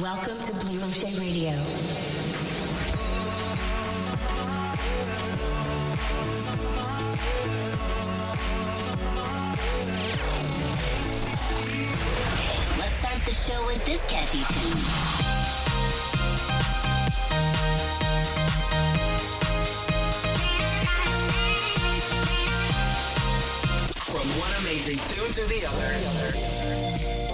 Welcome to Bleu Rocher Radio. Let's start the show with this catchy tune. From one amazing tune to the other.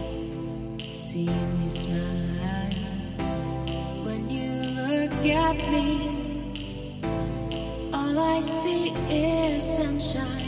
seeing you smile when you look at me. All I see is sunshine.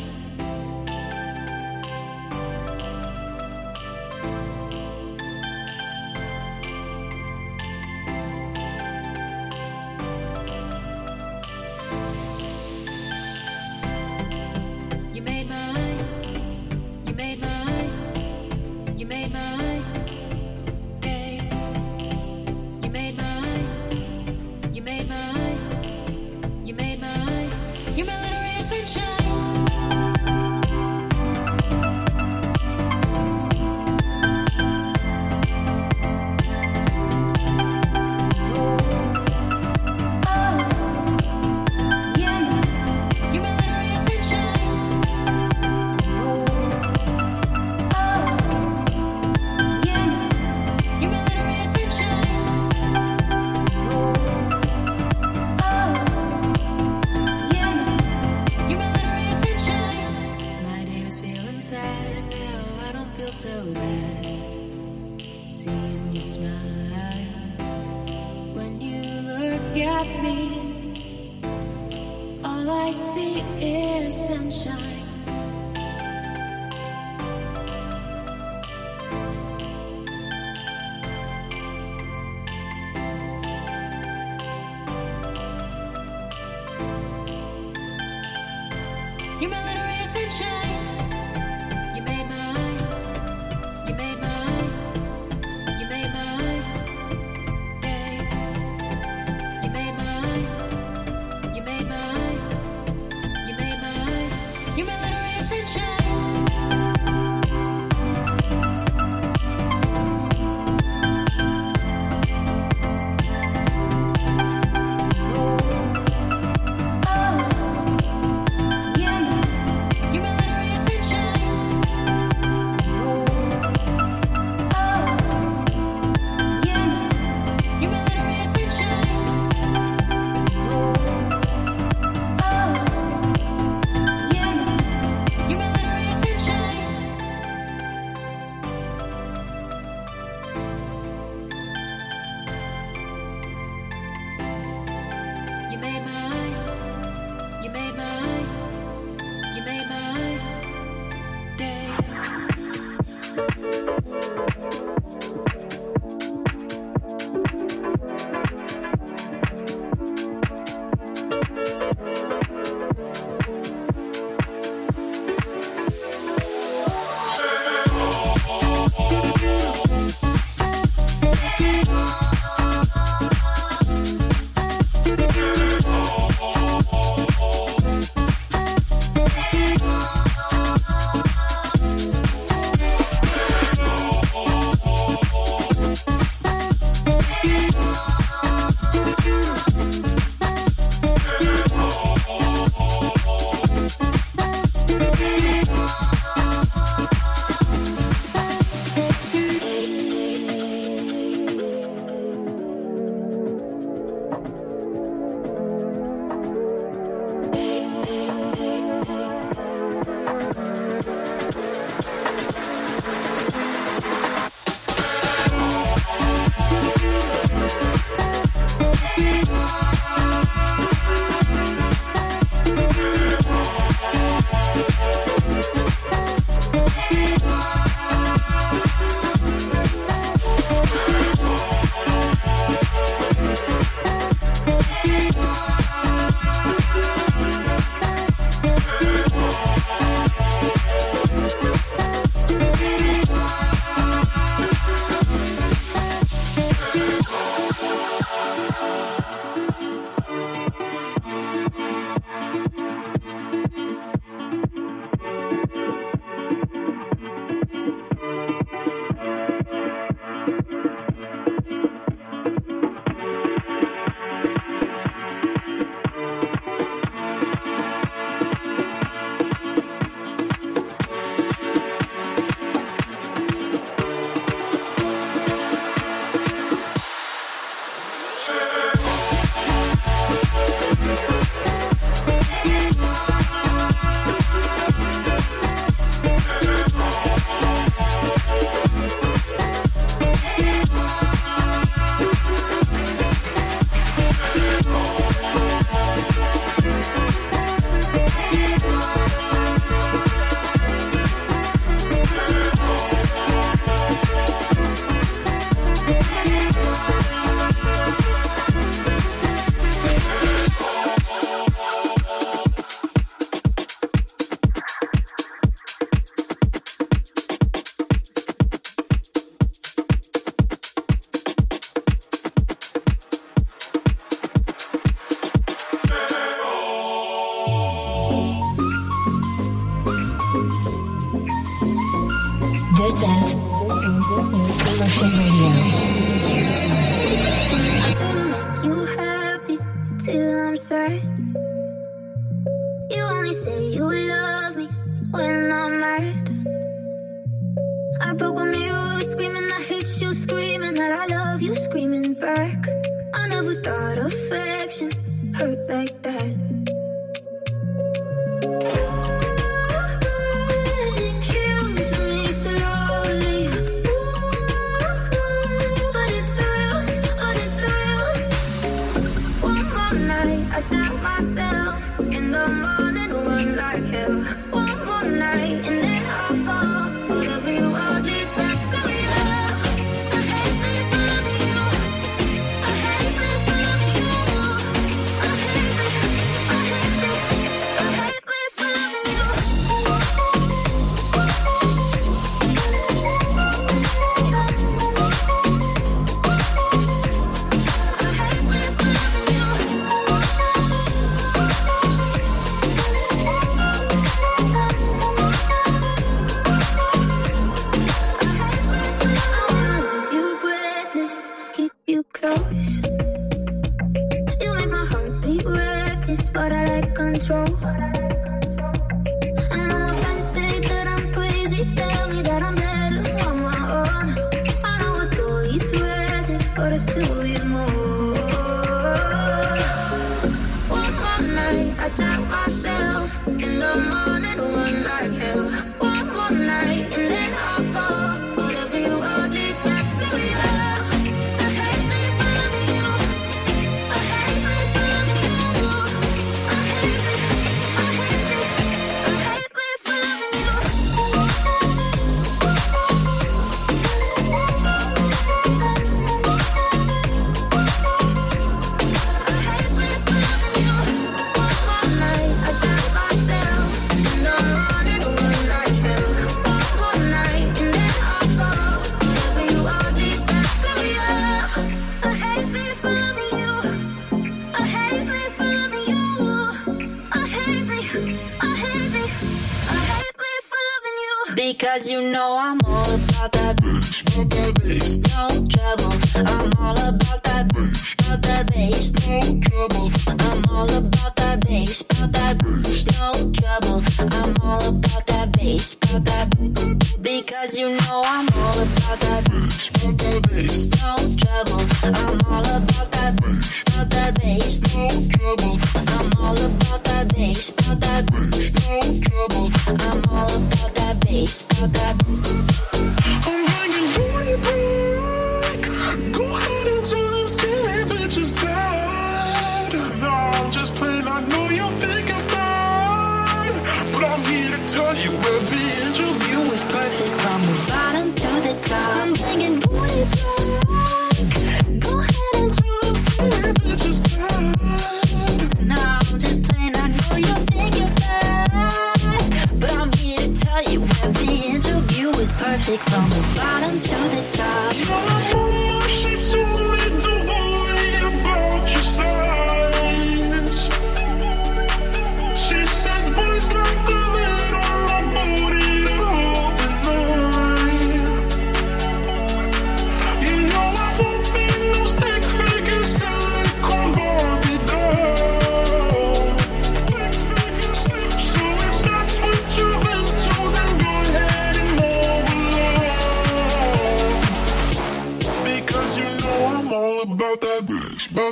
shine. You know I'm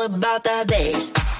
all about that bass.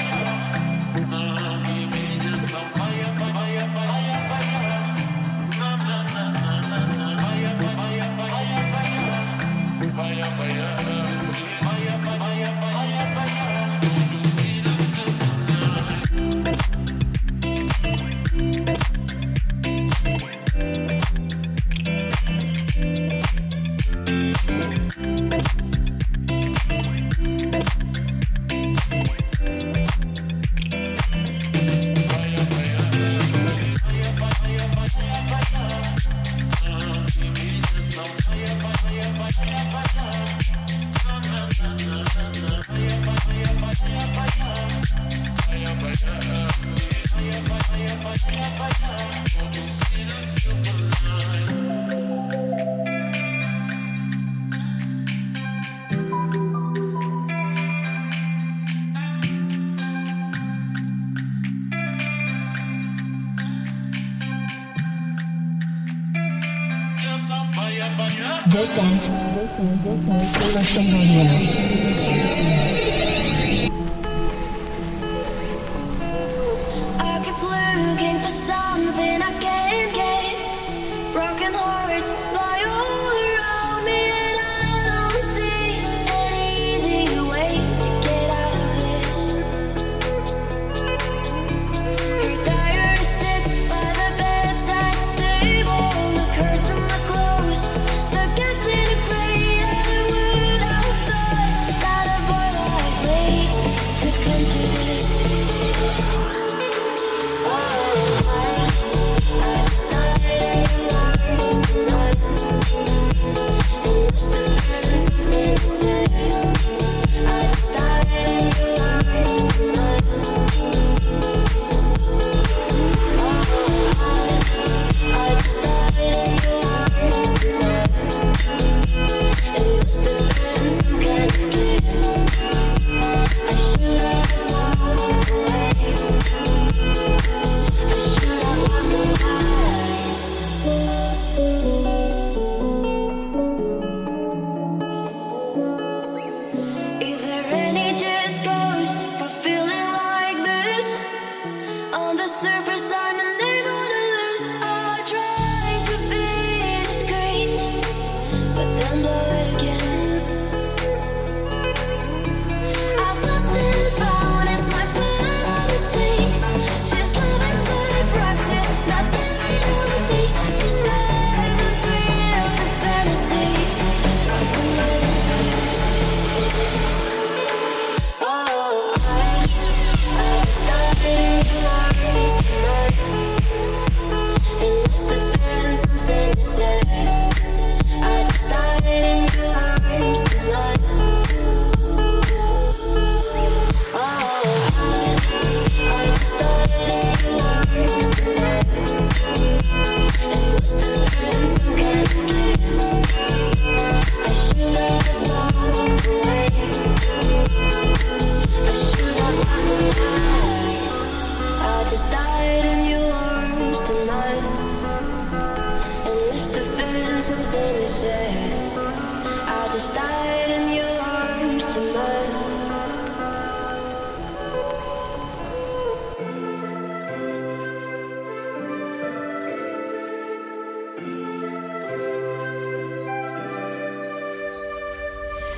Ocean Radio. said. I just died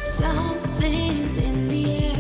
Something's in the air.